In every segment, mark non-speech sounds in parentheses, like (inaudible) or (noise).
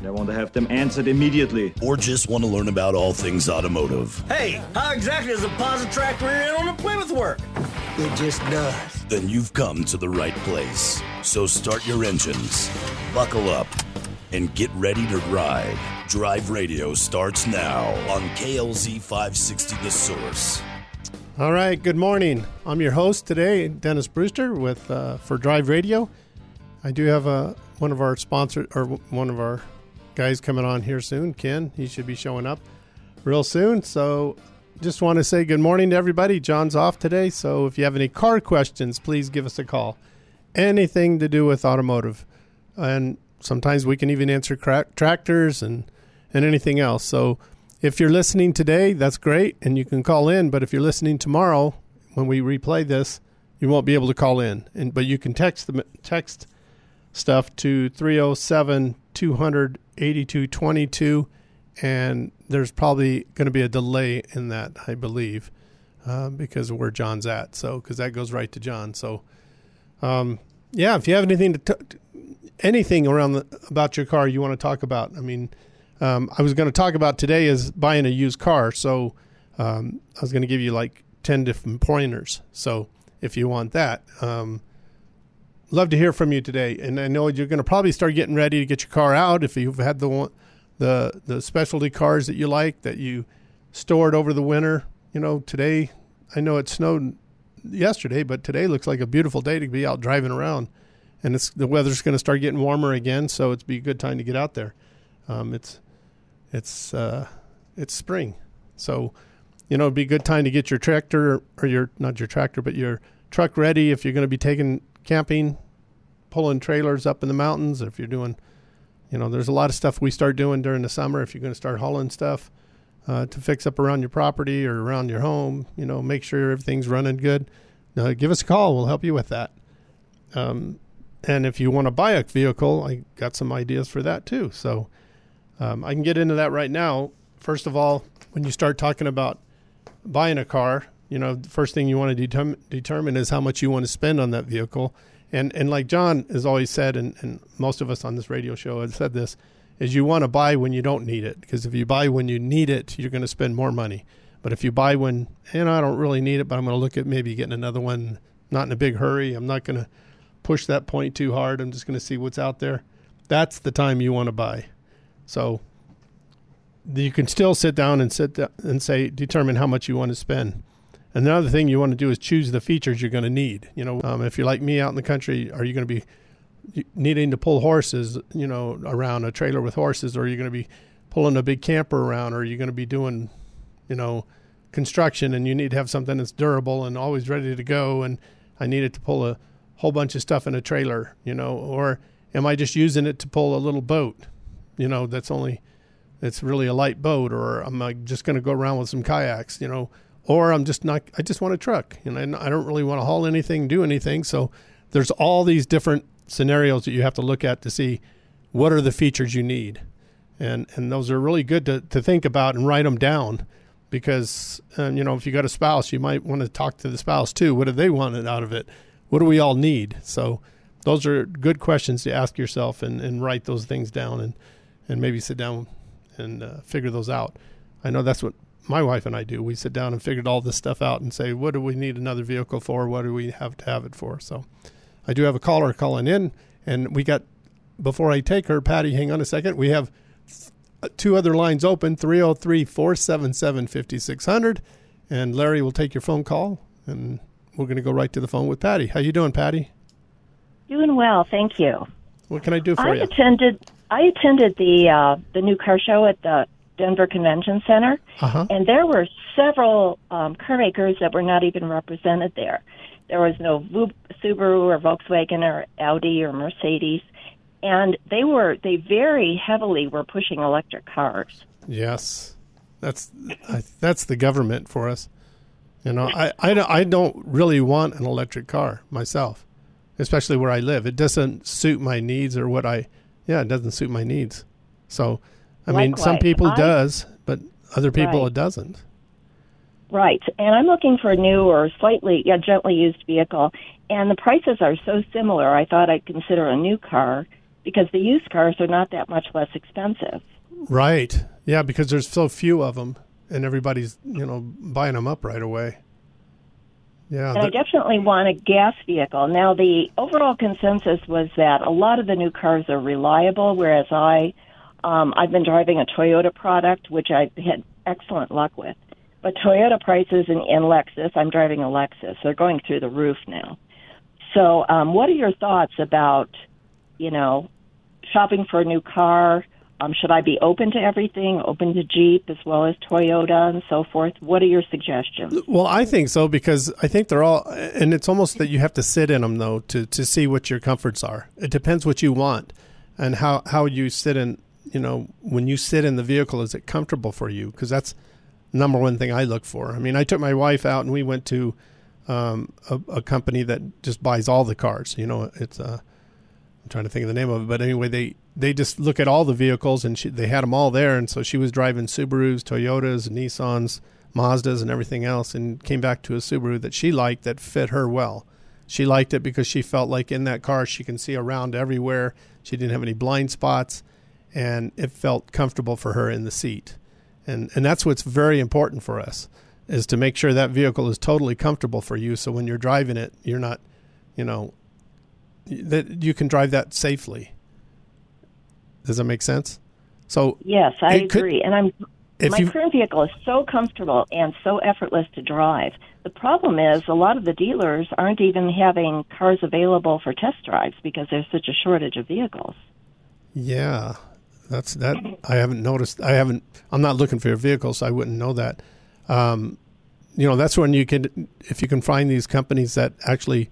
And I want to have them answered immediately. or just want to learn about all things automotive, Hey, how exactly does a positive rear end on a Plymouth work? It just does. then you've come to the right place. So start your engines, buckle up, and get ready to ride. Drive Radio starts now on KLZ 560 The Source. All right, good morning. I'm your host today, Dennis Brewster, with uh, for Drive Radio. I do have a one of our sponsor or one of our guys coming on here soon. Ken, he should be showing up real soon. So, just want to say good morning to everybody. John's off today, so if you have any car questions, please give us a call. Anything to do with automotive, and sometimes we can even answer cra- tractors and and anything else. So if you're listening today, that's great, and you can call in. But if you're listening tomorrow, when we replay this, you won't be able to call in. And but you can text the text stuff to 307 200 8222, and there's probably going to be a delay in that, I believe, uh, because of where John's at. So because that goes right to John. So um, yeah, if you have anything to t- anything around the, about your car you want to talk about, I mean um, I was going to talk about today is buying a used car. So um, I was going to give you like 10 different pointers. So if you want that, um, love to hear from you today. And I know you're going to probably start getting ready to get your car out if you've had the one, the the specialty cars that you like that you stored over the winter. You know, today I know it snowed yesterday, but today looks like a beautiful day to be out driving around. And it's the weather's going to start getting warmer again, so it's be a good time to get out there. Um, it's it's uh, it's spring, so you know it'd be a good time to get your tractor or your not your tractor but your truck ready if you're going to be taking camping, pulling trailers up in the mountains. If you're doing, you know, there's a lot of stuff we start doing during the summer. If you're going to start hauling stuff uh, to fix up around your property or around your home, you know, make sure everything's running good. Uh, give us a call. We'll help you with that. Um, and if you want to buy a vehicle, I got some ideas for that too. So. Um, I can get into that right now. First of all, when you start talking about buying a car, you know, the first thing you want to determine, determine is how much you want to spend on that vehicle. And and like John has always said, and, and most of us on this radio show have said this, is you want to buy when you don't need it. Because if you buy when you need it, you're going to spend more money. But if you buy when, eh, you know, I don't really need it, but I'm going to look at maybe getting another one, not in a big hurry. I'm not going to push that point too hard. I'm just going to see what's out there. That's the time you want to buy. So you can still sit down and sit down and say determine how much you want to spend. And the other thing you want to do is choose the features you're going to need. You know, um, if you're like me out in the country, are you going to be needing to pull horses, you know, around a trailer with horses, or are you going to be pulling a big camper around, or are you going to be doing, you know, construction and you need to have something that's durable and always ready to go? And I needed to pull a whole bunch of stuff in a trailer, you know, or am I just using it to pull a little boat, you know, that's only it's really a light boat, or am I just going to go around with some kayaks, you know, or I'm just not. I just want a truck, and I, I don't really want to haul anything, do anything. So there's all these different scenarios that you have to look at to see what are the features you need, and and those are really good to to think about and write them down, because um, you know if you got a spouse, you might want to talk to the spouse too. What do they want out of it? What do we all need? So those are good questions to ask yourself and, and write those things down and and maybe sit down and uh, figure those out. I know that's what my wife and I do. We sit down and figured all this stuff out and say, what do we need another vehicle for? What do we have to have it for? So I do have a caller calling in, and we got, before I take her, Patty, hang on a second. We have two other lines open 303 477 5600. And Larry will take your phone call, and we're going to go right to the phone with Patty. How you doing, Patty? Doing well, thank you. What can I do for I you? attended I attended the uh, the new car show at the Denver Convention Center, Uh-huh. and there were several um, car makers that were not even represented there. There was no Subaru or Volkswagen or Audi or Mercedes, and they were they very heavily were pushing electric cars. Yes. That's I, that's the government for us. You know, I, I, I don't really want an electric car myself, especially where I live. It doesn't suit my needs or what I, yeah, it doesn't suit my needs. So, I mean, some people I- does, but other people Right. it doesn't. Right. And I'm looking for a new or slightly yeah, gently used vehicle. And the prices are so similar, I thought I'd consider a new car because the used cars are not that much less expensive. Right. Yeah, because there's so few of them, and everybody's you know buying them up right away. Yeah. And I definitely want a gas vehicle. Now, the overall consensus was that a lot of the new cars are reliable, whereas I, um, I've been driving a Toyota product, which I've had excellent luck with. But Toyota prices and Lexus, I'm driving a Lexus, they're going through the roof now. So, um, what are your thoughts about, you know, shopping for a new car? Um, should I be open to everything, open to Jeep as well as Toyota and so forth? What are your suggestions? Well, I think so because I think they're all, and it's almost that you have to sit in them though to to see what your comforts are. It depends what you want and how how you sit in. You know, when you sit in the vehicle, is it comfortable for you? Because that's number one thing I look for. I mean, I took my wife out and we went to um, a, a company that just buys all the cars. You know, it's uh, I'm trying to think of the name of it, but anyway, they they just look at all the vehicles and she, they had them all there, and so she was driving Subarus, Toyotas, Nissans, Mazdas, and everything else, and came back to a Subaru that she liked that fit her well. She liked it because she felt like in that car she can see around everywhere. She didn't have any blind spots, and it felt comfortable for her in the seat. And and that's what's very important for us is to make sure that vehicle is totally comfortable for you. So when you're driving it, you're not, you know, that you can drive that safely. Does that make sense? So Yes, I It could- agree. and I'm my you current vehicle is so comfortable and so effortless to drive. The problem is a lot of the dealers aren't even having cars available for test drives because there's such a shortage of vehicles. Yeah, that's that. I haven't noticed. I haven't. I'm not looking for your vehicle, so I wouldn't know that. Um, you know, that's when you can, if you can find these companies that actually.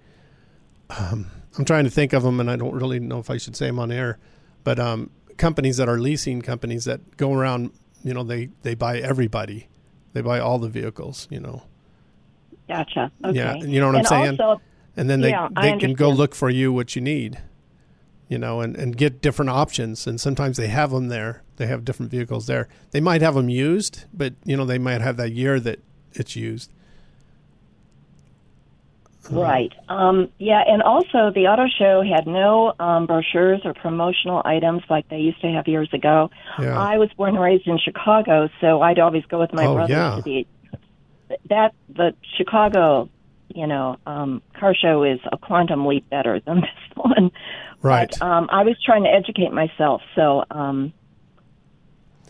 Um, I'm trying to think of them, and I don't really know if I should say them on air, but um, companies that are leasing companies that go around. You know, they they buy everybody. They buy all the vehicles. You know, Gotcha. Okay. Yeah, you know what I'm saying? Also, and then they Yeah, they can go look for you what you need you know and, and get different options and sometimes they have them there they have different vehicles there they might have them used but you know they might have that year that it's used Right. Um, yeah, and also the auto show had no um, brochures or promotional items like they used to have years ago. Yeah. I was born and raised in Chicago, so I'd always go with my Oh, brothers yeah. to the that the Chicago, you know, um, car show is a quantum leap better than (laughs) this one. Right. But, um, I was trying to educate myself, so um,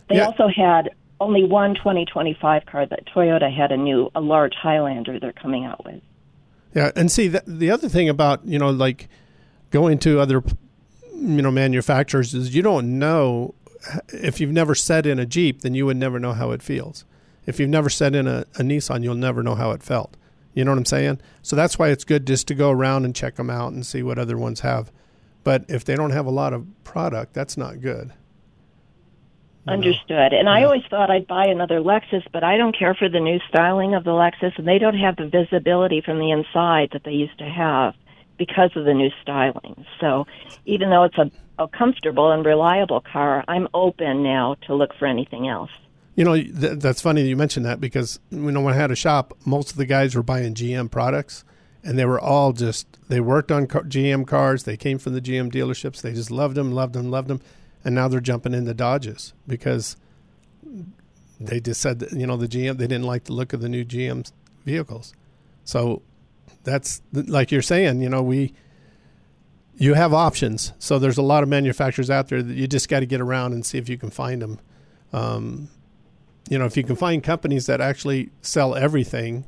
they Yeah. also had only one 2025 car that Toyota had a new a large Highlander they're coming out with. Yeah, and see that the other thing about you know like going to other you know manufacturers is you don't know if you've never sat in a Jeep, then you would never know how it feels. If you've never sat in a, a Nissan, you'll never know how it felt. You know what I'm saying? So that's why it's good just to go around and check them out and see what other ones have. But if they don't have a lot of product, that's not good. Understood. And I always thought I'd buy another Lexus, but I don't care for the new styling of the Lexus, and they don't have the visibility from the inside that they used to have because of the new styling. So even though it's a, a comfortable and reliable car, I'm open now to look for anything else. You know, th- that's funny that you mentioned that because you know when I had a shop, most of the guys were buying GM products, and they were all just they worked on car- GM cars. They came from the GM dealerships. They just loved them, loved them, loved them, and now they're jumping into Dodges because they just said that, you know the GM they didn't like the look of the new GM vehicles. So that's like you're saying. You know we you have options. So there's a lot of manufacturers out there that you just got to get around and see if you can find them. Um, you know, if you can find companies that actually sell everything,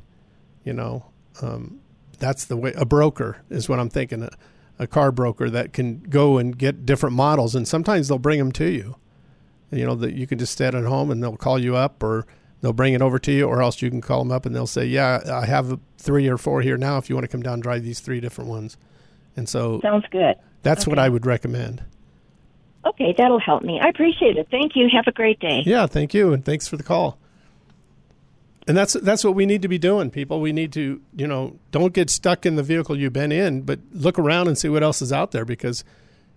you know, um, that's the way. A broker is what I'm thinking. A, a car broker that can go and get different models, and sometimes they'll bring them to you. You know that you can just stay at home and they'll call you up, or they'll bring it over to you, or else you can call them up and they'll say, "Yeah, I have three or four here now. If you want to come down and drive these three different ones," and so Sounds good. that's what I would recommend. Okay, that'll help me. I appreciate it. Thank you. Have a great day. Yeah, thank you, and thanks for the call. and that's that's what we need to be doing, people. We need to, you know, don't get stuck in the vehicle you've been in, but look around and see what else is out there because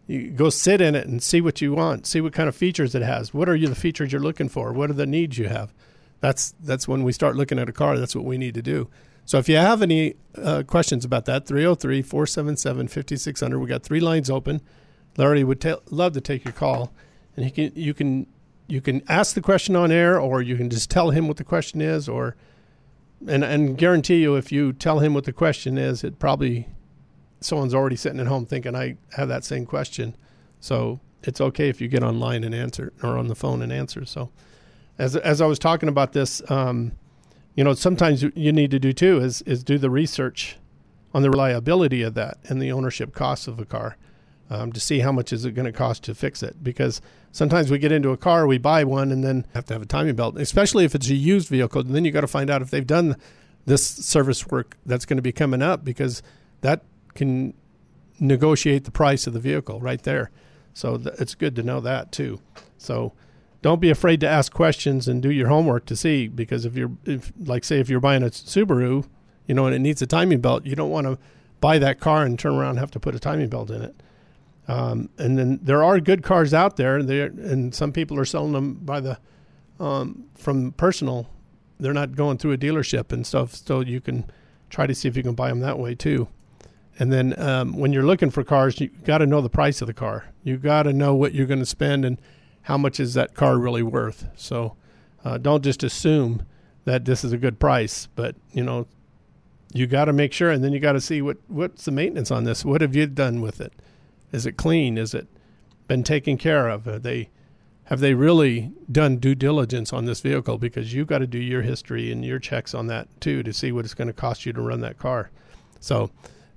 you go sit in it and see what you want, see what kind of features it has. What are you the features you're looking for? What are the needs you have? That's that's when we start looking at a car. That's what we need to do. So if you have any uh, questions about that, 303 477 5600. We got three lines open. Larry would love to take your call, and he can you can you can ask the question on air, or you can just tell him what the question is, or and and guarantee you, if you tell him what the question is, it probably someone's already sitting at home thinking I have that same question. So it's okay if you get online and answer or on the phone and answer. So as as I was talking about this, um, you know, sometimes you need to do too is is do the research on the reliability of that and the ownership costs of a car um, to see how much is it going to cost to fix it. Because sometimes we get into a car we buy one and then have to have a timing belt especially if it's a used vehicle and then you got to find out if they've done this service work that's going to be coming up because that can negotiate the price of the vehicle right there. So th- it's good to know that too. So don't be afraid to ask questions and do your homework to see because if you're if like say if you're buying a Subaru you know and it needs a timing belt you don't want to buy that car and turn around and have to put a timing belt in it um, and then there are good cars out there, and some people are selling them by the um, from personal. They're not going through a dealership and stuff, so you can try to see if you can buy them that way too. And then um, when you're looking for cars, you got to know the price of the car. You got to know what you're going to spend and how much is that car really worth. So uh, don't just assume that this is a good price, but you know you got to make sure, and then you got to see what what's the maintenance on this. What have you done with it? Is it clean? Is it been taken care of? Are they have they really done due diligence on this vehicle? Because you've got to do your history and your checks on that too to see what it's going to cost you to run that car. So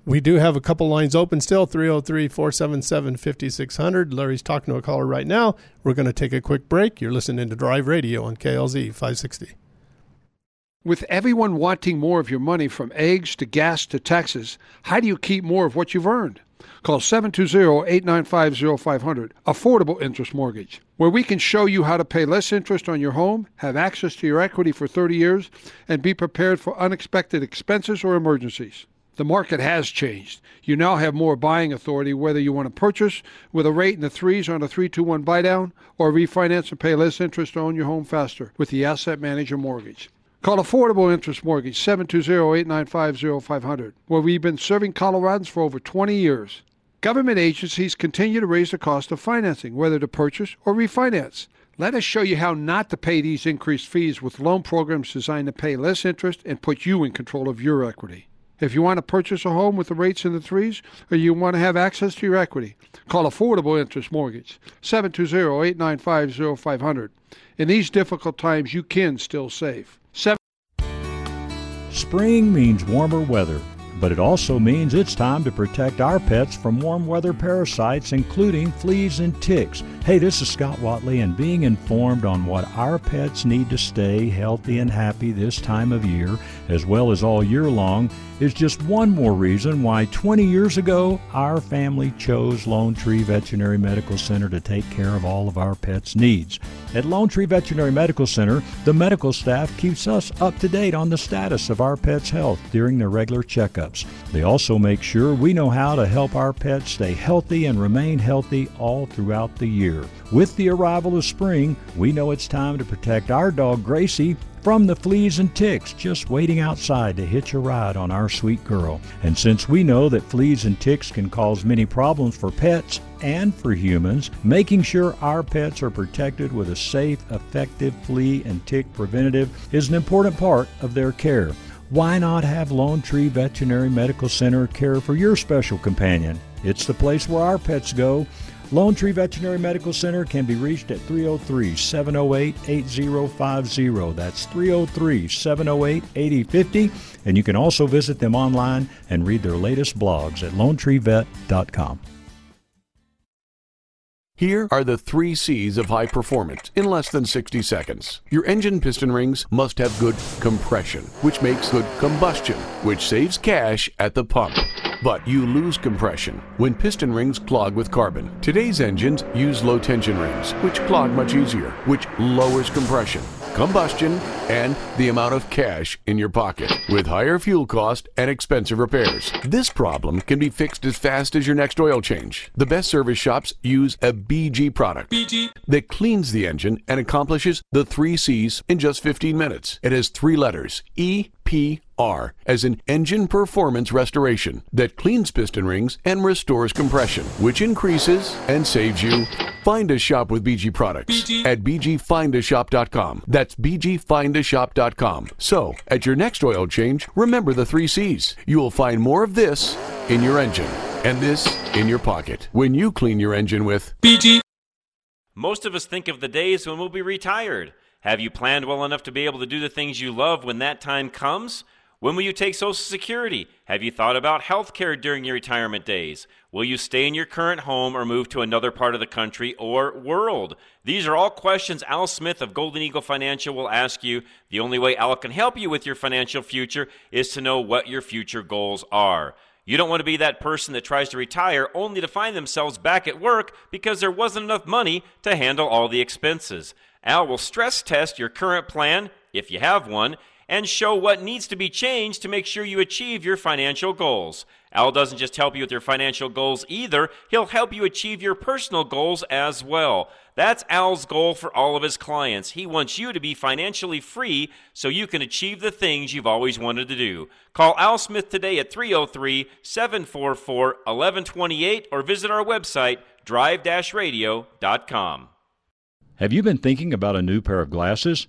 we do have a couple lines open still 303 477 5600. Larry's talking to a caller right now. We're going to take a quick break. You're listening to Drive Radio on KLZ 560. With everyone wanting more of your money from eggs to gas to taxes, how do you keep more of what you've earned? Call 720-895-0500, Affordable Interest Mortgage, where we can show you how to pay less interest on your home, have access to your equity for 30 years, and be prepared for unexpected expenses or emergencies. The market has changed. You now have more buying authority whether you want to purchase with a rate in the threes on a 321 buy down or refinance and pay less interest to own your home faster with the Asset Manager Mortgage. Call Affordable Interest Mortgage 720-895-0500, where we've been serving Coloradans for over 20 years. Government agencies continue to raise the cost of financing, whether to purchase or refinance. Let us show you how not to pay these increased fees with loan programs designed to pay less interest and put you in control of your equity. If you want to purchase a home with the rates in the threes or you want to have access to your equity, call Affordable Interest Mortgage 720-895-0500. In these difficult times, you can still save. Seven- Spring means warmer weather, but it also means it's time to protect our pets from warm weather parasites, including fleas and ticks. Hey, this is Scott Watley, and being informed on what our pets need to stay healthy and happy this time of year, as well as all year long, is just one more reason why 20 years ago our family chose Lone Tree Veterinary Medical Center to take care of all of our pets' needs. At Lone Tree Veterinary Medical Center, the medical staff keeps us up to date on the status of our pets' health during their regular checkups. They also make sure we know how to help our pets stay healthy and remain healthy all throughout the year. With the arrival of spring, we know it's time to protect our dog Gracie from the fleas and ticks just waiting outside to hitch a ride on our sweet girl. And since we know that fleas and ticks can cause many problems for pets and for humans, making sure our pets are protected with a safe, effective flea and tick preventative is an important part of their care. Why not have Lone Tree Veterinary Medical Center care for your special companion? It's the place where our pets go. Lone Tree Veterinary Medical Center can be reached at 303 708 8050. That's 303 708 8050. And you can also visit them online and read their latest blogs at lonetreevet.com. Here are the three C's of high performance in less than 60 seconds. Your engine piston rings must have good compression, which makes good combustion, which saves cash at the pump. But you lose compression when piston rings clog with carbon. Today's engines use low tension rings, which clog much easier, which lowers compression. combustion, and the amount of cash in your pocket. With higher fuel cost and expensive repairs, this problem can be fixed as fast as your next oil change. The best service shops use a BG product BG. that cleans the engine and accomplishes the three C's in just 15 minutes. It has three letters E PR, as in engine performance restoration, that cleans piston rings and restores compression, which increases and saves you. Find a shop with BG products BG. at bgfindashop.com. That's bgfindashop.com. So, at your next oil change, remember the three C's. You will find more of this in your engine and this in your pocket when you clean your engine with BG. Most of us think of the days when we'll be retired. Have you planned well enough to be able to do the things you love when that time comes? When will you take Social Security? Have you thought about health care during your retirement days? Will you stay in your current home or move to another part of the country or world? These are all questions Al Smith of Golden Eagle Financial will ask you. The only way Al can help you with your financial future is to know what your future goals are. You don't want to be that person that tries to retire only to find themselves back at work because there wasn't enough money to handle all the expenses. Al will stress test your current plan, if you have one, and show what needs to be changed to make sure you achieve your financial goals. Al doesn't just help you with your financial goals either, he'll help you achieve your personal goals as well. That's Al's goal for all of his clients. He wants you to be financially free so you can achieve the things you've always wanted to do. Call Al Smith today at 303 744 1128 or visit our website, drive radio.com. Have you been thinking about a new pair of glasses?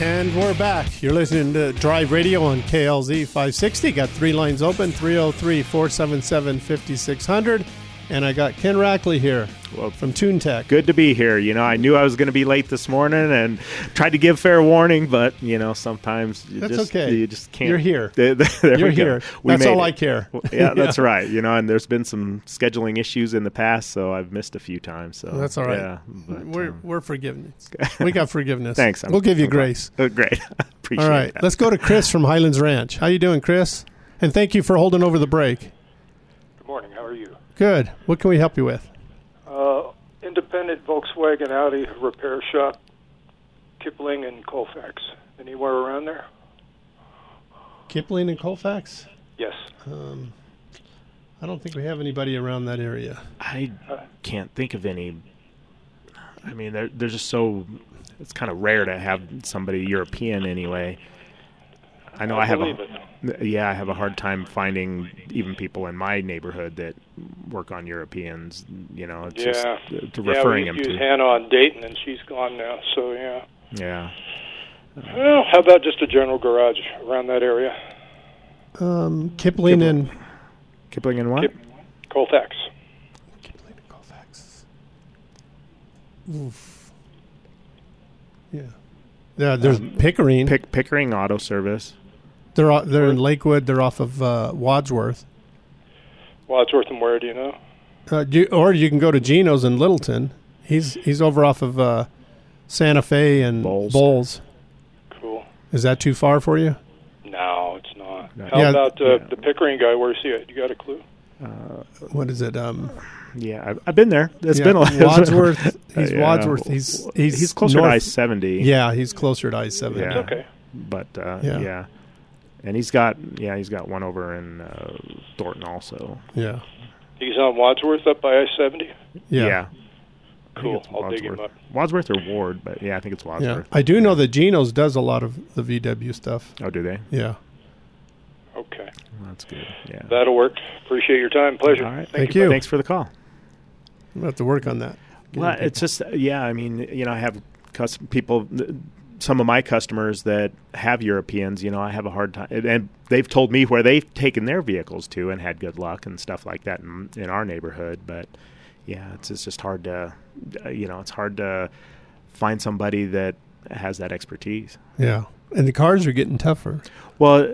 And we're back. You're listening to Drive Radio on KLZ 560. Got three lines open 303 477 5600. And I got Ken Rackley here well, from TuneTech. Good to be here. You know, I knew I was going to be late this morning and tried to give fair warning, but you know, sometimes you that's just, okay. You just can't. You're here. (laughs) there You're here. We that's all it. I care. yeah, (laughs) that's right. You know, and there's been some scheduling issues in the past, so I've missed a few times. So that's all right. Yeah, but, we're um, we're forgiveness. (laughs) we got forgiveness. Thanks. we'll give you I'm grace. Uh, great. Appreciate all right. That. Let's go to Chris from Highlands Ranch. How you doing, Chris? And thank you for holding over the break. Good morning. How are you? Good. What can we help you with? Uh, independent Volkswagen Audi repair shop, Kipling and Colfax. Anywhere around there? Kipling and Colfax? Yes. Um, I don't think we have anybody around that area. I can't think of any. I mean, they're they're just so. It's kind of rare to have somebody European anyway. I know I, I have a, yeah, I have a hard time finding even people in my neighborhood that work on Europeans. You know, it's yeah. just uh, to yeah, we them use to. Hannah on Dayton, and she's gone now. So yeah. Yeah. Well, how about just a general garage around that area? Um, Kipling, and Kipling and what? Kip, Colfax. Kipling and Colfax. Oof. Yeah. Yeah, there's Um, Pickering. Pick, Pickering Auto Service. They're o- they're in Lakewood. They're off of uh, Wadsworth. Wadsworth and where do you know? Uh, you, or you can go to Geno's in Littleton. He's he's over off of uh, Santa Fe and Bowles. Bowles. Cool. Is that too far for you? No, it's not. No. How Yeah, about uh, yeah. the Pickering guy? Where's he at? You got a clue? Uh, What is it? Um, yeah, I've, I've been there. It's yeah, been a (laughs) Wadsworth. He's Uh, (laughs) yeah. Wadsworth. He's he's, he's closer north- to I seventy. Yeah, he's closer to I seventy. Yeah. Okay. but uh, Yeah. Yeah. and he's got yeah he's got one over in uh, Thornton also. Yeah. He's on Wadsworth up by I seventy. Yeah. I think Cool. it's I'll dig him Wadsworth. up. Wadsworth or Ward, but yeah, I think it's Wadsworth. Yeah. Wadsworth. I do know that Geno's does a lot of the VW stuff. Oh, do they? Yeah. Okay. That's good. Yeah. That'll work. Appreciate your time. Pleasure. All right. Thank you. Thanks for the call. I'm gonna have to work on that. Well, it's just yeah. I mean, you know, I have cus- people, some of my customers that have Europeans. You know, I have a hard time, and- they've told me where they've taken their vehicles to and had good luck and stuff like that in, in our neighborhood. But yeah, it's, it's just hard to, you know, it's hard to find somebody that has that expertise. Yeah. And the cars are getting tougher. Well,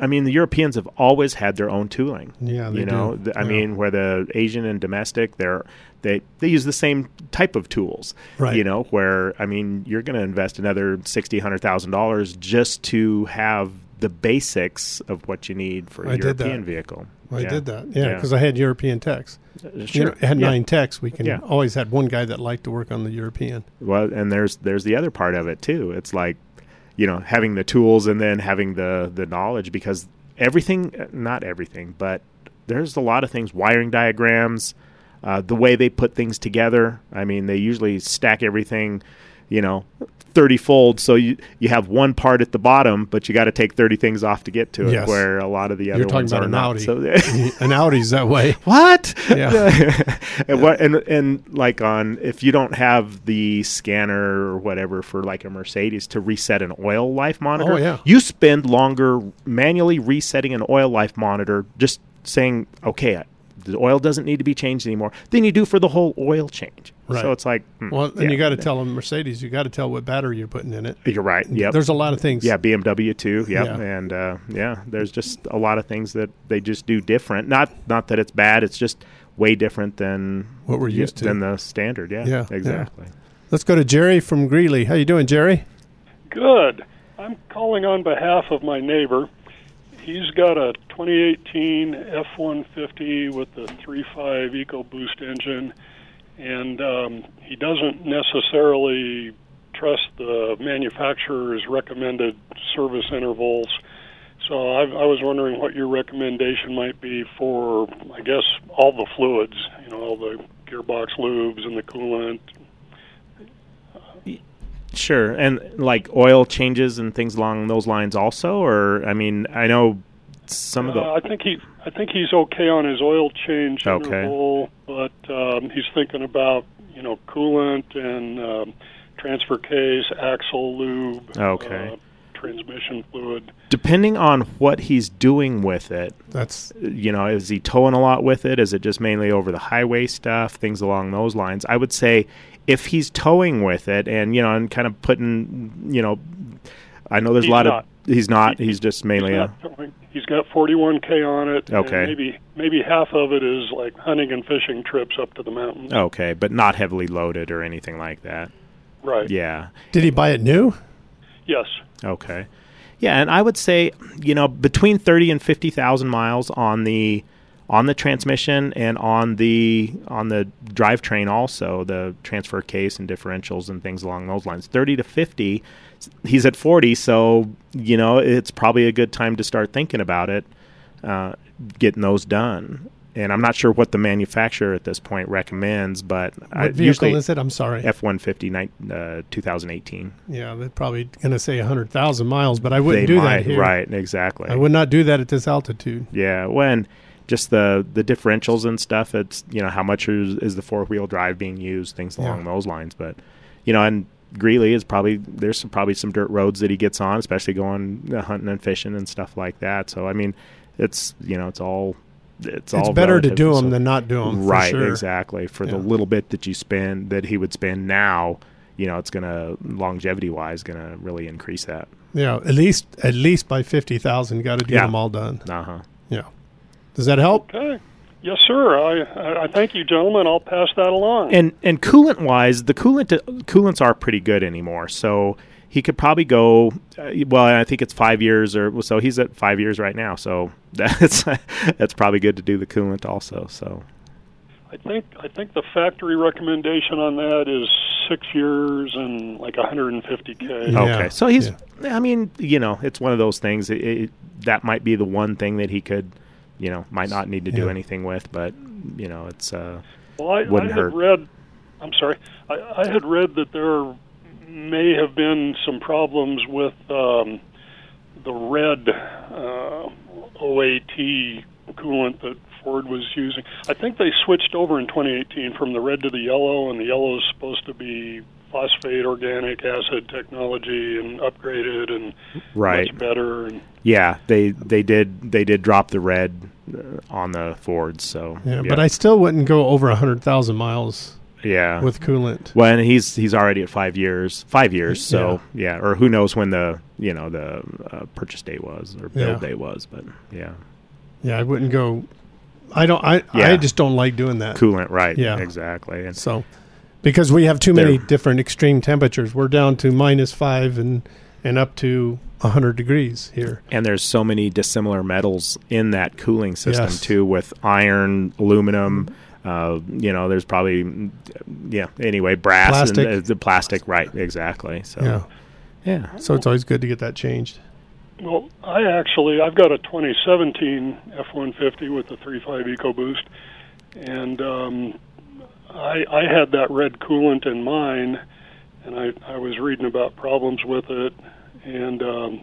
I mean, the Europeans have always had their own tooling. Yeah, they you know, do. I Yeah. mean, where the Asian and domestic, they're they they use the same type of tools. Right. You know, where I mean, you're going to invest another sixty, hundred thousand dollars just to have the basics of what you need for a I did that. European vehicle. I Yeah. did that. Yeah, because I had European techs. Uh, You sure. know, I had Yeah. nine techs. We can Yeah. always had one guy that liked to work on the European. Well, and there's there's the other part of it too. It's like, you know, having the tools and then having the the knowledge because everything, not everything, but there's a lot of things, wiring diagrams, uh, the way they put things together. I mean, they usually stack everything, you know, 30 fold. So you, you have one part at the bottom, but you got to take 30 things off to get to it, Yes. where a lot of the other You're talking ones about are an not. Audi. So (laughs) an Audi's that way. (laughs) What? Yeah. (laughs) and what and and like on if you don't have the scanner or whatever for like a Mercedes to reset an oil life monitor, Oh, yeah. you spend longer manually resetting an oil life monitor just saying, okay, the oil doesn't need to be changed anymore, than you do for the whole oil change. Right. So it's like, hmm, Well, and yeah. you got to tell them Mercedes. You got to tell what battery you're putting in it. You're right. Yeah, There's a lot of things. Yeah, BMW too. Yep. Yeah. And uh, yeah, there's just a lot of things that they just do different. Not not that it's bad. It's just way different than What we're used to. than the standard. Yeah. Yeah, yeah. Exactly. Let's go to Jerry from Greeley. How you doing, Jerry? Good. I'm calling on behalf of my neighbor. He's got a 2018 F-150 with the 3.5 EcoBoost engine, and um, he doesn't necessarily trust the manufacturer's recommended service intervals. So I, I was wondering what your recommendation might be for, I guess, all the fluids, you know, all the gearbox lubes and the coolant, Sure. And like oil changes and things along those lines also, or I mean, I know some of the. Uh, I think he, I think he's okay on his oil change Okay. interval, but um, he's thinking about you know coolant and um, transfer case, axle lube, Okay. uh, transmission fluid. Depending on what he's doing with it, that's you know, is he towing a lot with it? Is it just mainly over the highway stuff, things along those lines? I would say if he's towing with it, and you know, and kind of putting, you know, I know there's He's a lot not. of he's not. He's just mainly he's, a he's got 41k on it. Okay. maybe maybe half of it is like hunting and fishing trips up to the mountains. okay, but not heavily loaded or anything like that. Right. Yeah. Did he buy it new? Yes. Okay. Yeah, and I would say, you know, between 30 and 50,000 miles on the on the transmission and on the on the drivetrain also, the transfer case and differentials and things along those lines. 30 to 50, he's at 40, so, you know, it's probably a good time to start thinking about it, uh, getting those done. And I'm not sure what the manufacturer at this point recommends, but I, What vehicle usually is it? I'm sorry. F-150, uh, 2018. Yeah, they're probably going to say 100,000 miles, but I wouldn't They do might, that here. right, exactly. I would not do that at this altitude. Yeah, when just the the differentials and stuff. It's you know how much is, is the four wheel drive being used, things along Yeah. those lines. But you know, and Greeley is probably there's some, probably some dirt roads that he gets on, especially going uh, hunting and fishing and stuff like that. So I mean, it's you know it's all it's, It's all better to do them So- than not do them, Right, sure. exactly. For the little bit that you spend that he would spend now, you know, it's gonna longevity wise gonna really increase that. Yeah, at least at least by 50,000 got to do Yeah. them all done. Uh huh. Yeah. Does that help? Okay. Yes, sir. I, I, I thank you, gentlemen. I'll pass that along. And and coolant wise, the coolant coolants are pretty good anymore. So he could probably go. Uh, well, I think it's five years or so. He's at five years right now. So (laughs) that's that's probably good to do the coolant also. So I think I think the factory recommendation on that is six years and like 150k. Okay, so he's. I mean, you know, it's one of those things. It, it, that might be the one thing that he could, you know, might not need to do Yeah. anything with, but you know, it's uh, Well, I, I wouldn't had hurt. read. I'm sorry. I, I had read that there may have been some problems with um, the red uh, OAT coolant that Ford was using. I think they switched over in 2018 from the red to the yellow, and the yellow is supposed to be phosphate organic acid technology and upgraded and Right. much better. And yeah, they they did they did drop the red uh, on the Fords. So Yeah, but I still wouldn't go over a hundred thousand miles. yeah with coolant. Well, and he's he's already at five years, five years. So yeah, or who knows when the you know the uh, purchase date was or build Yeah. date was, but yeah, Yeah, I wouldn't go. I don't. I yeah. I just don't like doing that. coolant, right? Yeah, exactly. And So, because we have too many There- different extreme temperatures, we're down to minus five and and up to hundred degrees here. and there's so many dissimilar metals in that cooling system Yes. too, with iron, aluminum. Uh, you know, there's probably yeah. Anyway, brass Plastic. and uh, the plastic, right? Exactly. So Yeah, yeah. So it's always good to get that changed. Well, I actually I've got a 2017 F150 with the 3.5 EcoBoost, and um, I I had that red coolant in mine, and I I was reading about problems with it, and um,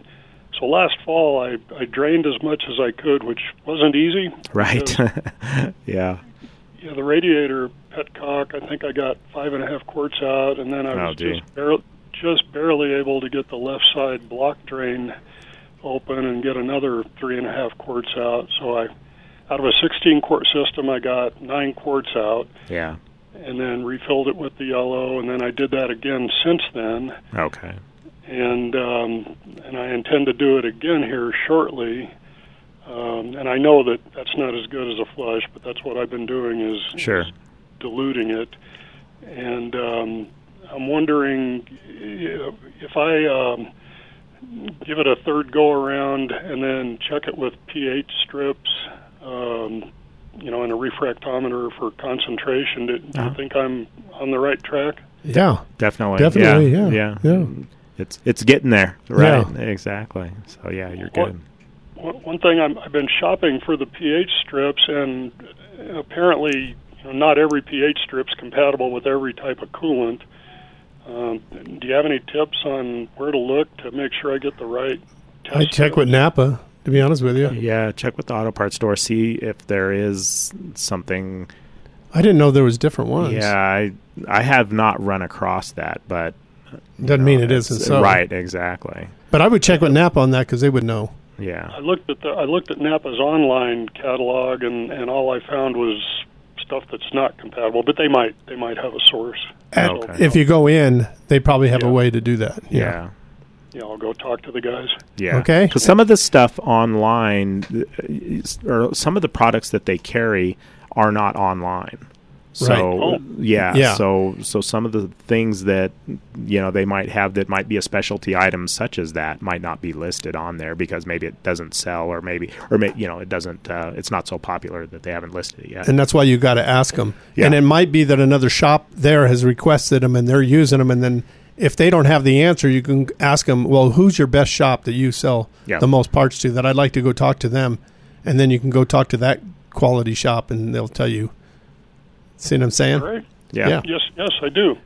so last fall I I drained as much as I could, which wasn't easy. right. because, (laughs) yeah. yeah, the radiator petcock. I think I got five and a half quarts out, and then I Oh, was just barely just barely able to get the left side block drain open and get another three and a half quarts out. So I, out of a 16 quart system, I got nine quarts out, Yeah. And then refilled it with the yellow, and then I did that again since then, Okay. and um, and I intend to do it again here shortly. Um, and I know that that's not as good as a flush, but that's what I've been doing is Sure. diluting it. And um, I'm wondering if I um, give it a third go around and then check it with pH strips, um, you know, and a refractometer for concentration. Do, do Uh-huh. you think I'm on the right track? Yeah, Definitely. Definitely, Yeah. yeah, Yeah. yeah. It's it's getting there. Right. Yeah. Exactly. So yeah, you're good. One one thing I'm, I've been shopping for the pH strips, and apparently, you know, not every pH strip's compatible with every type of coolant. Um, do you have any tips on where to look to make sure I get the right? Test I check with Napa. To be honest with you, Yeah, check with the auto parts store. See if there is something. I didn't know there was different ones. Yeah, I I have not run across that, but doesn't mean it's- isn't so. right. Exactly. But I would check with Napa on that because they would know. Yeah. I looked at the I looked at Napa's online catalog, and, and all I found was stuff that's not compatible. But they might they might have a source. And So, If you go in, they probably have a way to do that. Yeah. yeah, I'll go talk to the guys. Yeah. Okay. Because some of the stuff online, uh, or some of the products that they carry, are not online. So Right. Oh. yeah, Yeah. So so some of the things that you know they might have that might be a specialty item, such as that, might not be listed on there because maybe it doesn't sell, or maybe or may, you know it doesn't. Uh, it's not so popular that they haven't listed it yet. And that's why you got to ask them. Yeah. And it might be that another shop there has requested them and they're using them. And then if they don't have the answer, you can ask them, well, who's your best shop that you sell Yeah. the most parts to that I'd like to go talk to them. And then you can go talk to that quality shop and they'll tell you. See what I'm saying? All right. Yeah. Yes, yes, I do.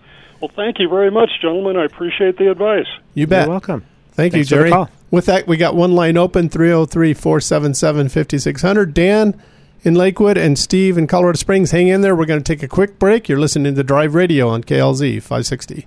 Well, thank you very much, gentlemen. I appreciate the advice. You bet. You're welcome. Thank Thanks you, Jerry. With that, we got one line open 303 477 5600. Dan in Lakewood and Steve in Colorado Springs. Hang in there. We're going to take a quick break. You're listening to Drive Radio on KLZ 560.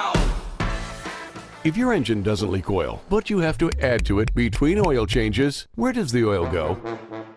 If your engine doesn't leak oil, but you have to add to it between oil changes, where does the oil go?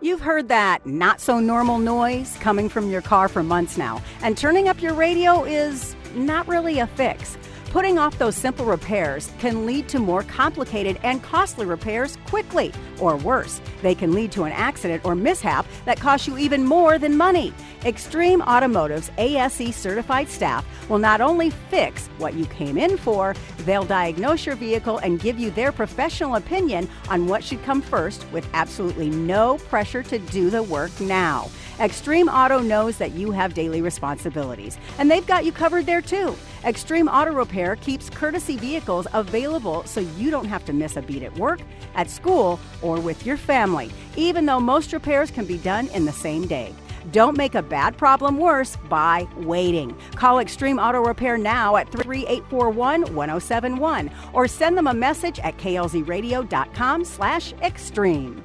You've heard that not so normal noise coming from your car for months now, and turning up your radio is not really a fix. Putting off those simple repairs can lead to more complicated and costly repairs quickly, or worse, they can lead to an accident or mishap that costs you even more than money. Extreme Automotive's ASE certified staff will not only fix what you came in for, they'll diagnose your vehicle and give you their professional opinion on what should come first with absolutely no pressure to do the work now. Extreme Auto knows that you have daily responsibilities, and they've got you covered there too. Extreme Auto Repair keeps courtesy vehicles available so you don't have to miss a beat at work, at school, or with your family, even though most repairs can be done in the same day. Don't make a bad problem worse by waiting. Call Extreme Auto Repair now at 3841 1071 or send them a message at klzradio.com slash extreme.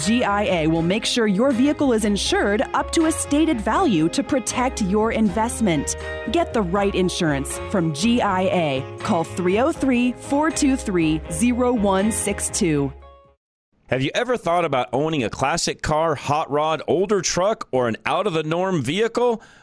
GIA will make sure your vehicle is insured up to a stated value to protect your investment. Get the right insurance from GIA. Call 303 423 0162. Have you ever thought about owning a classic car, hot rod, older truck, or an out of the norm vehicle?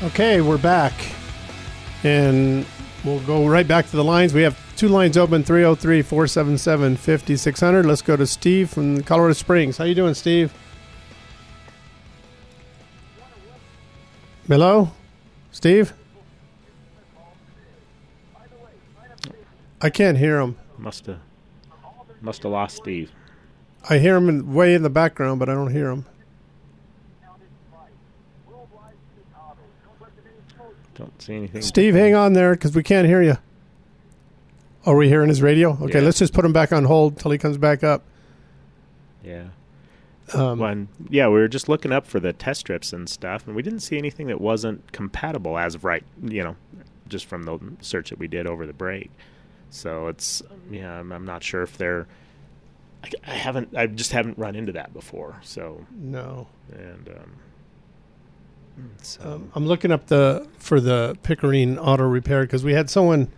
Okay, we're back. And we'll go right back to the lines. We have two lines open 303 477 5600. Let's go to Steve from Colorado Springs. How you doing, Steve? Hello? Steve? I can't hear him. Must have must have lost Steve. I hear him in, way in the background, but I don't hear him. Don't see anything. Steve, hang on there because we can't hear you. Are we hearing his radio? Okay, Yeah. let's just put him back on hold till he comes back up. Yeah. Um, when yeah, we were just looking up for the test strips and stuff, and we didn't see anything that wasn't compatible as of right. You know, just from the search that we did over the break. So it's yeah, I'm, I'm not sure if they're. I, I haven't. I just haven't run into that before. So No. and um, so Um, I'm looking up the for the Pickering Auto Repair because we had someone,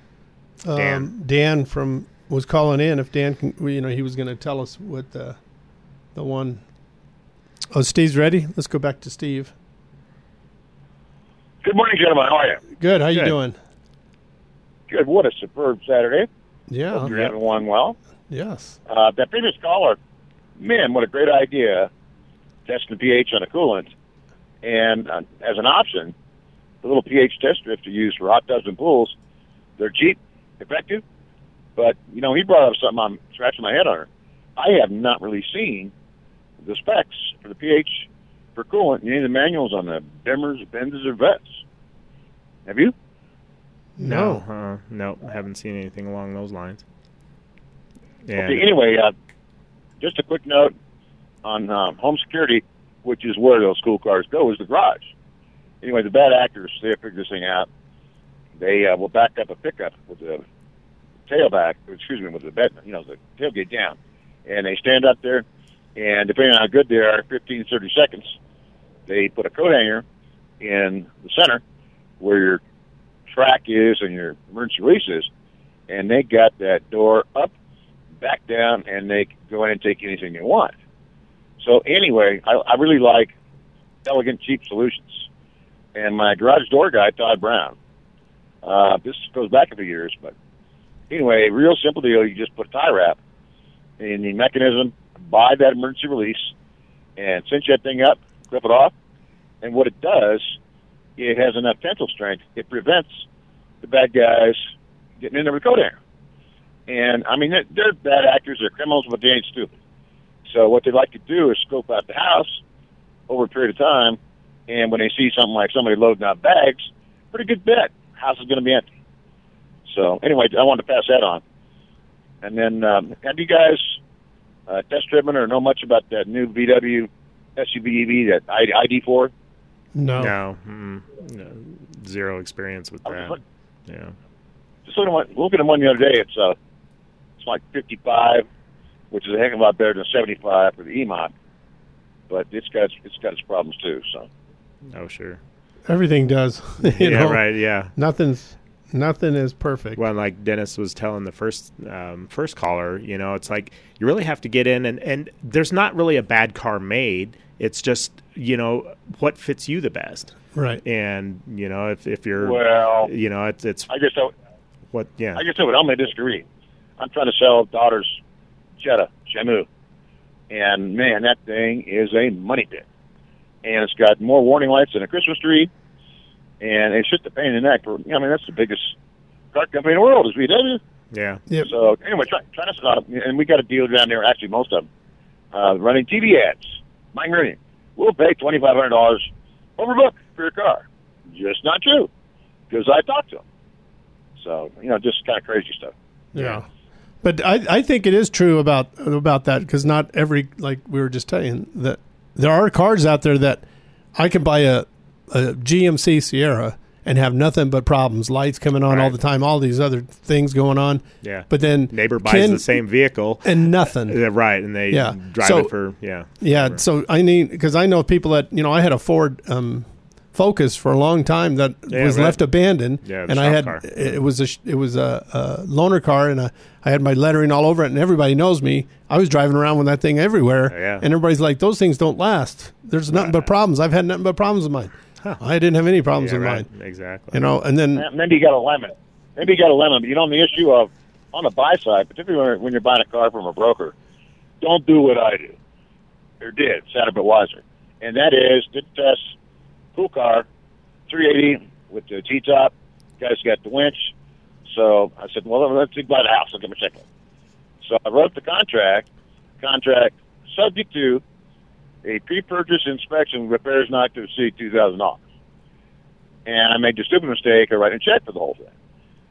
um, Dan. Dan. from was calling in. If Dan, can, you know, he was going to tell us what the the one. oh, Steve's ready. Let's go back to Steve. Good morning, gentlemen. How are you? Good. How you doing? Good. What a superb Saturday. Yeah. Hope you're having one well. Yes. Uh, that previous caller, man, what a great idea. Testing the pH on a coolant. And uh, as an option, the little pH test strips are used for hot tubs and pools. They're cheap, effective. But, you know, he brought up something I'm scratching my head on. I have not really seen the specs for the pH for coolant in any of the manuals on the Bimmers, Benzes, or Vettes. Have you? No, uh, no, I haven't seen anything along those lines. And Okay, anyway, uh, just a quick note on um, home security, which is where those school cars go, is the garage. Anyway, the bad actors, they figured this thing out. They uh, will back up a pickup with the tailback, excuse me, with the bed, you know, the tailgate down. And they stand up there, and depending on how good they are, 15, 30 seconds, they put a coat hanger in the center where your track is and your emergency release is, and they got that door up, back down, and they go in and take anything they want. So anyway, I, I really like elegant, cheap solutions. And my garage door guy, Todd Brown, uh, this goes back a few years, but anyway, real simple deal. You just put a tie wrap in the mechanism, buy that emergency release, and cinch that thing up, clip it off. And what it does, it has enough tensile strength. It prevents the bad guys getting in there with coat hanger. And I mean, they're bad actors, they're criminals, but they ain't stupid. So what they like to do is scope out the house over a period of time, and when they see something like somebody loading out bags, pretty good bet house is going to be empty. So anyway, I wanted to pass that on. And then, um, have you guys uh, test driven or know much about that new VW SUV EV, that ID4? No. No, mm, no, zero experience with that. Yeah. Just looking at one, looking at one the other day. It's uh, it's like 55, which is a heck of a lot better than 75 for the EMOC. But it's got it's got its problems too. So Oh, sure. Everything does. (laughs) you yeah, know? right. Yeah. Nothing's nothing is perfect. Well, like Dennis was telling the first um, first caller, you know, it's like you really have to get in, and and there's not really a bad car made. It's just you know what fits you the best, Right. And you know if if you're Well, you know it's it's I guess I, what yeah I guess I would I'm going to disagree. I'm trying to sell daughter's Jetta Shamu, and man, that thing is a money pit. And it's got more warning lights than a Christmas tree, and it's just a pain in the neck. For I mean, that's the biggest car company in the world is VW. yeah Yeah. So anyway, try, try to stop. It, and we got a deal down there. Actually, most of them uh, running TV ads. Mike Meridian, we'll pay twenty five hundred dollars overbook for your car. Just not true, because I talked to them. So you know, just kind of crazy stuff. Yeah. But I, I think it is true about about that because not every like we were just telling that there are cars out there that I can buy a, a GMC Sierra and have nothing but problems, lights coming on all the time, all these other things going on. yeah. But then neighbor buys Ken- the same vehicle and nothing. Yeah, right, and they Yeah. drive So- it for yeah Yeah, so I need because I know people that you know I had a Ford um, Focus for a long time that Yeah, was right. left abandoned, Yeah, the and I had car. it was a sh- it was a, a loaner car, and a, I had my lettering all over it, and everybody knows me. I was driving around with that thing everywhere, Yeah. and everybody's like, "Those things don't last. There's nothing but problems. I've had nothing but problems with mine. I didn't have any problems Yeah, with right. mine, exactly. you know." And then Maybe you got a lemon. Maybe you got a lemon. But you know, on the issue of on the buy side, particularly when- when you're buying a car from a broker, don't do what I do or did. Sounded a bit wiser, and that is did the test. Cool car, 380 with the T top. Guys got the winch. So I said, well, let's buy the house. I'll get my checklist. So I wrote the contract. Contract subject to a pre-purchase inspection repairs not to exceed two thousand dollars. And I made the stupid mistake of writing a check for the whole thing.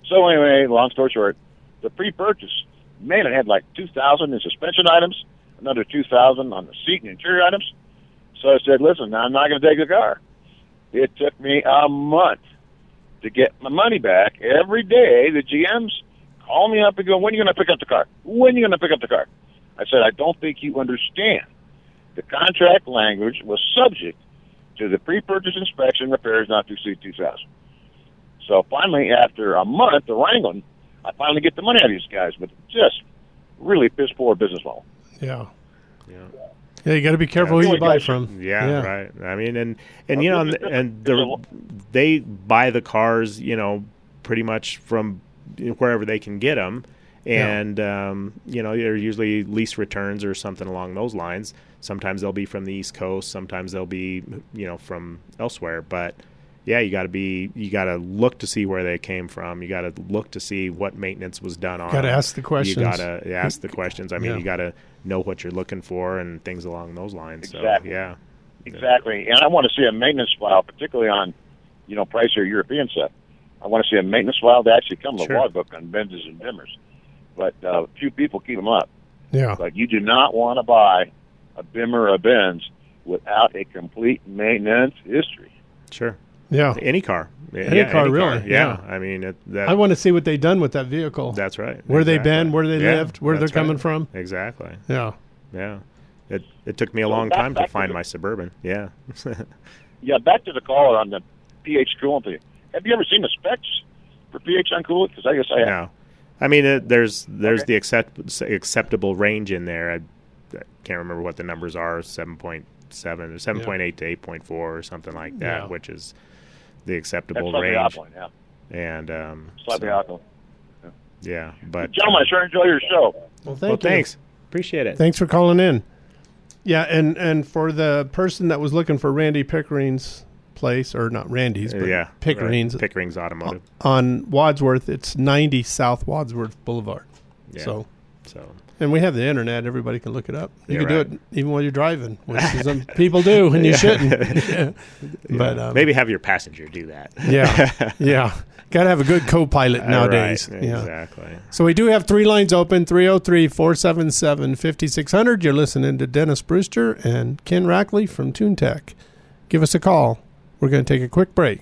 So anyway, long story short, the pre-purchase, man, it had like two thousand in suspension items, another two thousand on the seat and interior items. So I said, listen, I'm not going to take the car. It took me a month to get my money back. Every day, the GMs call me up and go, when are you going to pick up the car? When are you going to pick up the car? I said, I don't think you understand. The contract language was subject to the pre-purchase inspection repairs not to exceed 2000 So finally, after a month of wrangling, I finally get the money out of these guys, but just really piss poor business model. yeah, Yeah. Yeah, you got to be careful who you buy from. Yeah, Yeah. right. I mean, and and you know, and, and (laughs) the, they buy the cars, you know, pretty much from wherever they can get them, and um, you know, they're usually lease returns or something along those lines. Sometimes they'll be from the East Coast, sometimes they'll be, you know, from elsewhere, but. Yeah, you got to be. You got to look to see where they came from. You got to look to see what maintenance was done on. Gotta ask the questions. You got to ask the questions. I mean, Yeah. you got to know what you're looking for and things along those lines. Exactly. So, yeah. Exactly. And I want to see a maintenance file, particularly on, you know, pricier European stuff. I want to see a maintenance file that actually comes with Sure. a logbook on Benzes and Bimmers. But uh, few people keep them up. Yeah. But you do not want to buy a Bimmer or a Benz without a complete maintenance history. Sure. Yeah. Any car. Any Yeah, car, really, Yeah. yeah. I mean, it, that, I want to see what they've done with that vehicle. That's right. Where they Exactly. been, where they Yeah, lived, where they're that's right. coming from. Exactly. Yeah. Yeah. It it took me a So long back- time to back to find the- my suburban. Yeah. (laughs) Yeah, back to the caller on the pH coolant thing. Have you ever seen the specs for pH on coolant? Because I guess I have. no. I mean, it, there's there's the accept, acceptable range in there. I, I can't remember what the numbers are. Seven point seven, or seven point eight to eight point four, or something like that, Yeah. which is the acceptable That's slightly range. alkaline, yeah. And um, Slightly so- alkaline. Yeah, but Gentlemen, I sure enjoy your show. Well, thank well, you. thanks. Appreciate it. Thanks for calling in. Yeah, and and for the person that was looking for Randy Pickering's place, or not Randy's, but yeah, Pickering's right. Pickering's Automotive. on Wadsworth, it's 90 South Wadsworth Boulevard. Yeah. So, so and we have the internet; everybody can look it up. You You're can right. do it even while you're driving, which (laughs) some people do, and you Yeah. shouldn't. (laughs) Yeah. But um, maybe have your passenger do that. yeah, (laughs) yeah. Got to have a good co-pilot Right, nowadays. Yeah. exactly. So we do have three lines open 303 477 5600. You're listening to Dennis Brewster and Ken Rackley from TuneTech. Give us a call. We're going to take a quick break.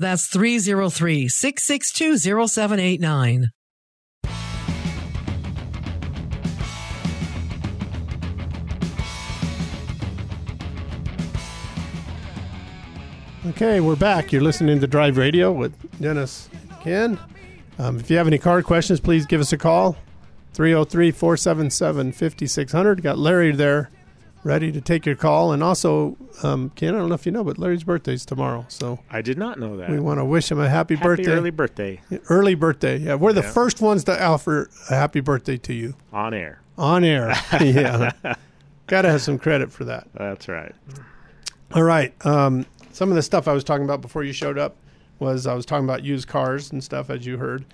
That's 303 662 0789. Okay, we're back. You're listening to Drive Radio with Dennis Ken. Um, if you have any car questions, please give us a call. 303 477 5600. Got Larry there ready to take your call. And also, um, Ken, I don't know if you know, but Larry's birthday is tomorrow. So I did not know that. we want to wish him a happy, Happy birthday. early birthday. Early birthday. Yeah, we're the Yeah. first ones to offer a happy birthday to you. On air. On air. (laughs) yeah. Got to have some credit for that. That's right. All right. Um, some of the stuff I was talking about before you showed up was I was talking about used cars and stuff, as you heard.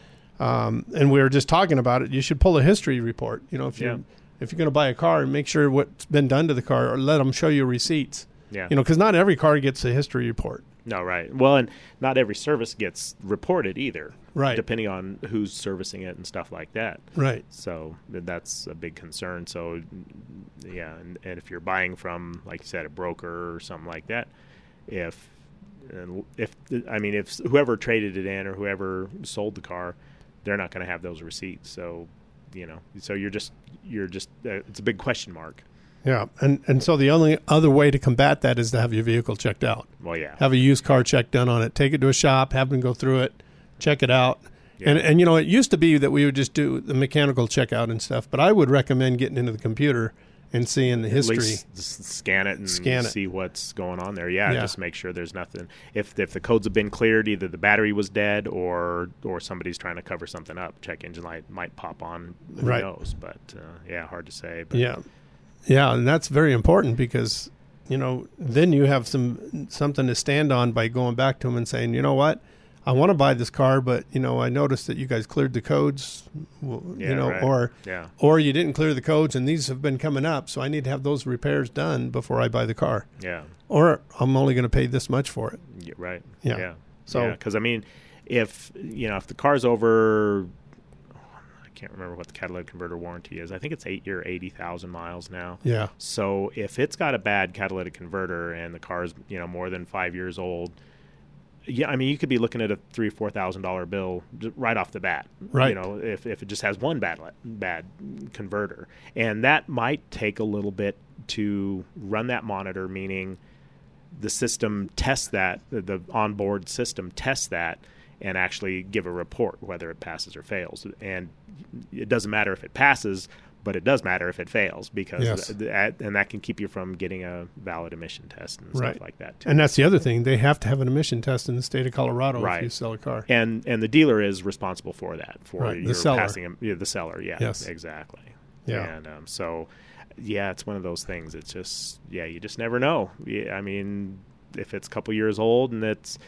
Um, and we were just talking about it. You should pull a history report. You know, if you Yeah. If you're going to buy a car, make sure what's been done to the car, or let them show you receipts. Yeah. You know, because not every car gets a history report. No, right. Well, and not every service gets reported either. Right. Depending on who's servicing it and stuff like that. Right. So that's a big concern. So, yeah, and, and if you're buying from, like you said, a broker or something like that, if and if I mean if whoever traded it in or whoever sold the car, they're not going to have those receipts. So, you know, so you're just you're just uh, it's a big question mark. Yeah, and and so the only other way to combat that is to have your vehicle checked out. Well, yeah. Have a used car check done on it. Take it to a shop, have them go through it, check it out. And and you know, it used to be that we would just do the mechanical checkout and stuff, but I would recommend getting into the computer and seeing the history. scan it and Scan it. see what's going on there. Yeah, Yeah. just make sure there's nothing. If if the codes have been cleared, either the battery was dead or or somebody's trying to cover something up. Check engine light might pop on. Who Right. knows? But uh, yeah, hard to say. But Yeah, yeah, and that's very important because you know then you have some something to stand on by going back to them and saying, you know what, I want to buy this car, but you know I noticed that you guys cleared the codes, Yeah, you know, right. or Yeah. or you didn't clear the codes, and these have been coming up, so I need to have those repairs done before I buy the car. Yeah. or I'm only going to pay this much for it. Yeah, right. Yeah. Yeah. So- because I mean, if you know, if the car's over, I can't remember what the catalytic converter warranty is. I think it's eight year, eighty thousand miles now. Yeah. So if it's got a bad catalytic converter and the car's you know more than five years old. Yeah, I mean, you could be looking at a three or four thousand dollar bill right off the bat. Right. You know, if, if it just has one bad bad converter, and that might take a little bit to run that monitor. Meaning, the system tests that the, onboard system tests that and actually give a report whether it passes or fails and it doesn't matter if it passes but it does matter if it fails because Yes. that, and that can keep you from getting a valid emission test and right. stuff like that too. And that's the other thing; they have to have an emission test in the state of Colorado right. if you sell a car. and and the dealer is responsible for that for Right, the seller. passing the seller yeah Yes. exactly Yeah. and um, so yeah it's one of those things it's just yeah you just never know i mean if it's a couple years old and it's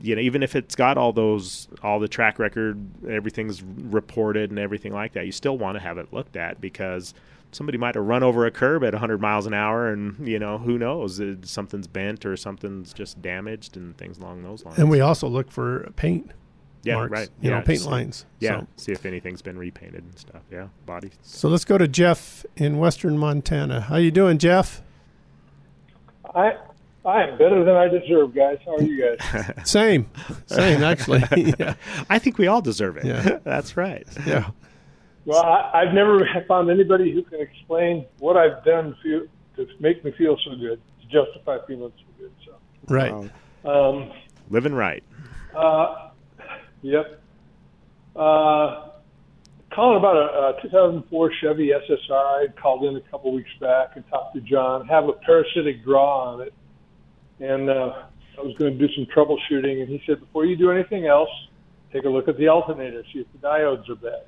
you know even if it's got all those all the track record everything's reported and everything like that you still want to have it looked at because somebody might have run over a curb at 100 miles an hour and you know who knows it, something's bent or something's just damaged and things along those lines And we also look for paint. yeah, marks, right. You yeah, know, paint just- lines. Yeah, So, see if anything's been repainted and stuff. Yeah, body. so let's go to Jeff in Western Montana. How you doing, Jeff? I I am better than I deserve, guys. How are you guys? (laughs) Same, same actually. yeah. (laughs) I think we all deserve it. Yeah. (laughs) That's right. Yeah. well, I, I've never found anybody who can explain what I've done feel, to make me feel so good, to justify feeling so good. So, Right. um, Living right. uh, yep. Uh, calling about a, a 2004 Chevy SSR. I called in a couple weeks back and talked to John. Have a parasitic draw on it, and uh, I was going to do some troubleshooting. And he said, before you do anything else, take a look at the alternator, see if the diodes are bad.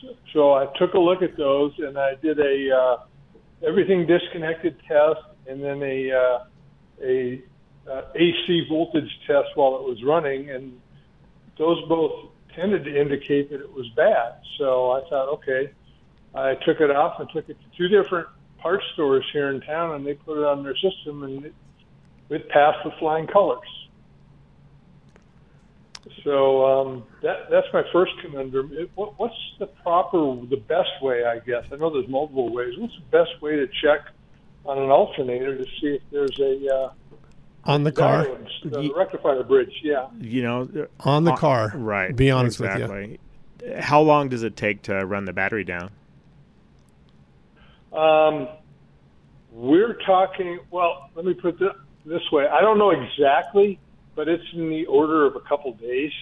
So, so I took a look at those, and I did a uh, everything disconnected test, and then a uh, a uh, AC voltage test while it was running, and those both tended to indicate that it was bad. So I thought, okay, I took it off and took it to two different parts stores here in town, and they put it on their system, and it, it passed with flying colors. So um, that that's my first conundrum. It, what, what's the proper, the best way? I guess I know there's multiple ways. What's the best way to check on an alternator to see if there's a uh, on the car, diodes, uh, rectifier bridge? Yeah. You know, On the car. right? Be honest with you. How long does it take to run the battery down? Um, we're talking. Well, let me put it this way. I don't know exactly, but it's in the order of a couple days.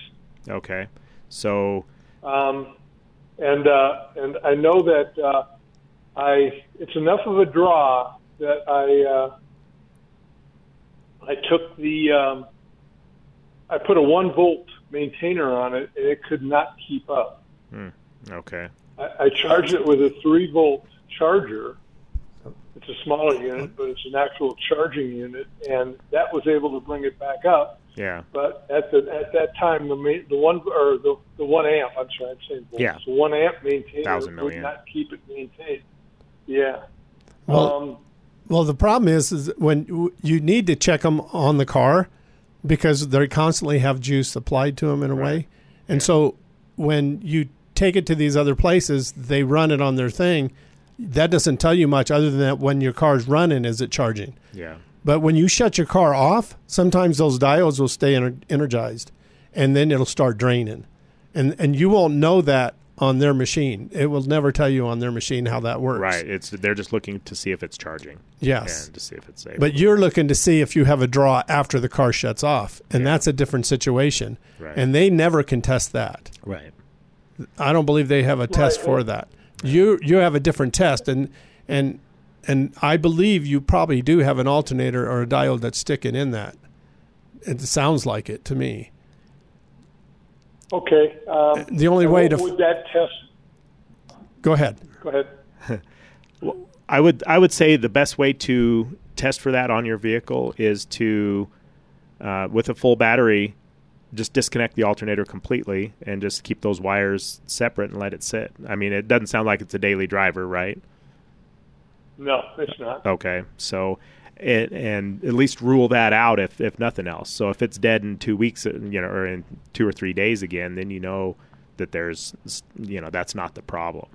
Okay, so Um, and uh, and I know that uh, I it's enough of a draw that I uh, I took the um, I put a one volt maintainer on it and it could not keep up. hmm, okay, I, I charged it with a three volt charger. It's a smaller unit, but it's an actual charging unit, and that was able to bring it back up. yeah, But at the at that time, the main, the one or the the one amp. I'm sorry, I'm saying volts. Yeah. The one amp maintainer Thousand would milliamp. not keep it maintained. Yeah. Well, um, well, the problem is, is when you need to check them on the car because they constantly have juice applied to them in a way, and so when you take it to these other places, they run it on their thing. That doesn't tell you much other than that when your car's running, is it charging? yeah. But when you shut your car off, sometimes those diodes will stay ener- energized, and then it'll start draining, and and you won't know that on their machine. It will never tell you on their machine how that works. Right. It's they're just looking to see if it's charging. Yes. and to see if it's able. But you're looking to see if you have a draw after the car shuts off, and that's a different situation. Right. And they never can test that. right. I don't believe they have a test Right, for that. You you have a different test, and and and I believe you probably do have an alternator or a diode that's sticking in that. It sounds like it to me. okay. Um, The only way what to- would that test? Go ahead. Go ahead. (laughs) I would I would say the best way to test for that on your vehicle is to uh, with a full battery just disconnect the alternator completely and just keep those wires separate and let it sit. I mean, it doesn't sound like it's a daily driver, right? No, it's not. Okay, so it, and at least rule that out if if nothing else. So if it's dead in two weeks, uh, you know, or in two or three days again, then you know that there's you know that's not the problem.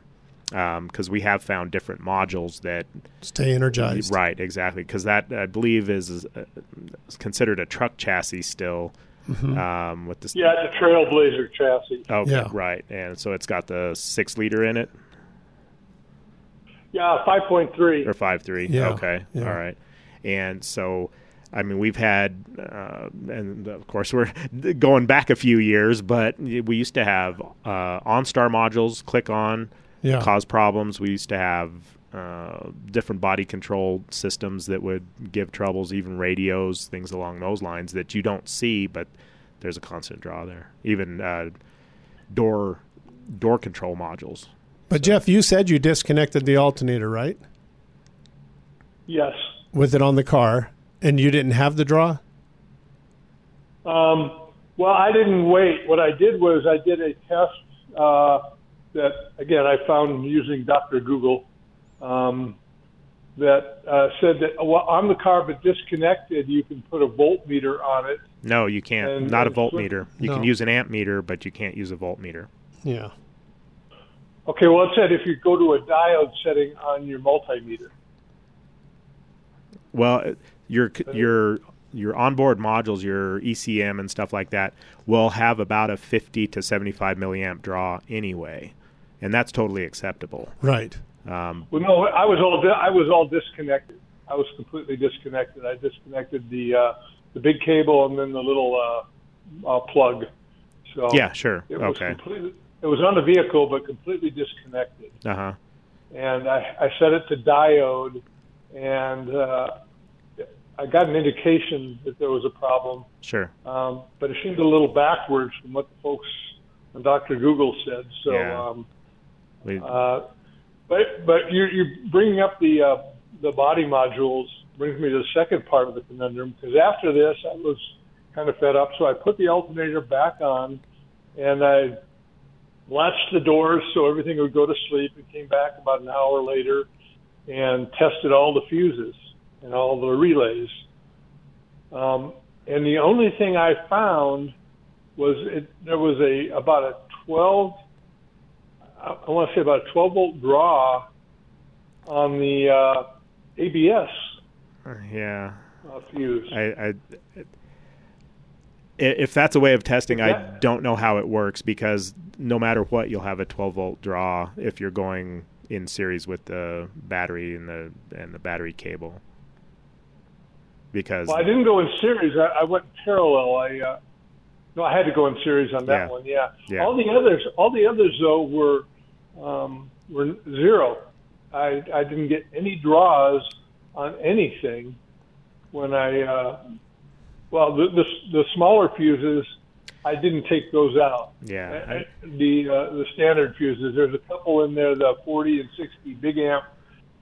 Because we have found different modules that Stay energized. Right, exactly. Because that I believe is, is, uh, is considered a truck chassis still. Mhm. Um, with this, Yeah, the Trailblazer chassis. Okay, Yeah. right, and so it's got the six liter in it Yeah, five point three. or five three. Yeah, Okay, yeah. all right. And so, I mean, we've had, uh, and of course, we're (laughs) going back a few years, but we used to have uh, OnStar modules click on, Yeah. cause problems. We used to have uh, different body control systems that would give troubles, even radios, things along those lines that you don't see, but there's a constant draw there. Even uh, door door control modules. But Jeff, you said you disconnected the alternator, right? Yes. With it on the car, and you didn't have the draw. Um, well, I didn't wait. What I did was I did a test uh, that, again, I found using Dr. Google um, that uh, said that well, on the car but disconnected, you can put a voltmeter on it. No, you can't. And- Not a voltmeter. You can use an amp meter, but you can't use a voltmeter. Yeah. Okay, well, it said if you go to a diode setting on your multimeter. Well, your your your onboard modules, your ECM and stuff like that, will have about a 50 to 75 milliamp draw anyway, and that's totally acceptable. Right. Um, Well, no, I was all I was all disconnected. I was completely disconnected. I disconnected the uh, the big cable and then the little uh, uh, plug. So Yeah, sure. It was Okay. completely, it was on the vehicle, but completely disconnected. Uh huh. And I, I set it to diode, and uh, I got an indication that there was a problem. Sure. Um, but it seemed a little backwards from what the folks on Dr. Google said. So, Yeah. um, We- uh, but but you you bringing up the uh, the body modules brings me to the second part of the conundrum because after this I was kind of fed up, so I put the alternator back on, and I latched the doors so everything would go to sleep, and came back about an hour later and tested all the fuses and all the relays. Um, and the only thing I found was it, there was a about a 12 I I want to say about a 12 volt draw on the uh, ABS Yeah. uh, fuse. I, I, if that's a way of testing, I don't know how it works because no matter what, you'll have a 12 volt draw if you're going in series with the battery and the and the battery cable. Because Well, I didn't go in series. I, I went parallel. I uh, no, I had to go in series on that Yeah. one. Yeah. Yeah. All the others, all the others though were um, were zero. I I didn't get any draws on anything when I uh, well the, the the smaller fuses. I didn't take those out. Yeah, Uh, the uh, the standard fuses. There's a couple in there, the 40 and 60 big amp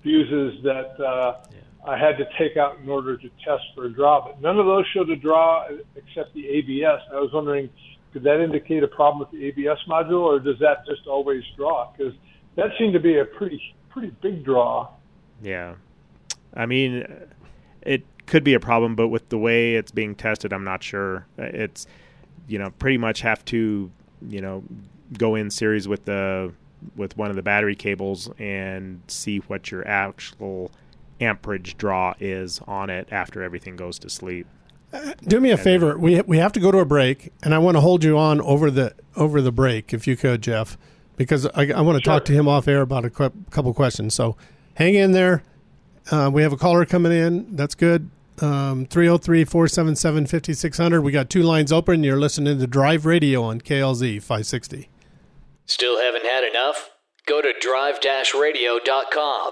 fuses that uh, I had to take out in order to test for a draw. But none of those showed a draw except the ABS. I was wondering, could that indicate a problem with the ABS module, or does that just always draw? Because that seemed to be a pretty pretty big draw. Yeah. I mean, it could be a problem, but with the way it's being tested, I'm not sure. It's, you know, pretty much have to, you know, go in series with the with one of the battery cables and see what your actual amperage draw is on it after everything goes to sleep. Do me a favor. We we have to go to a break, and I want to hold you on over the over the break, if you could, Jeff, because I, I want to talk to him off air about a cou- couple questions. So hang in there. Uh, we have a caller coming in. That's good. Um, 303 477 5600. We got two lines open. You're listening to Drive Radio on KLZ 560. Still haven't had enough? Go to drive-radio.com.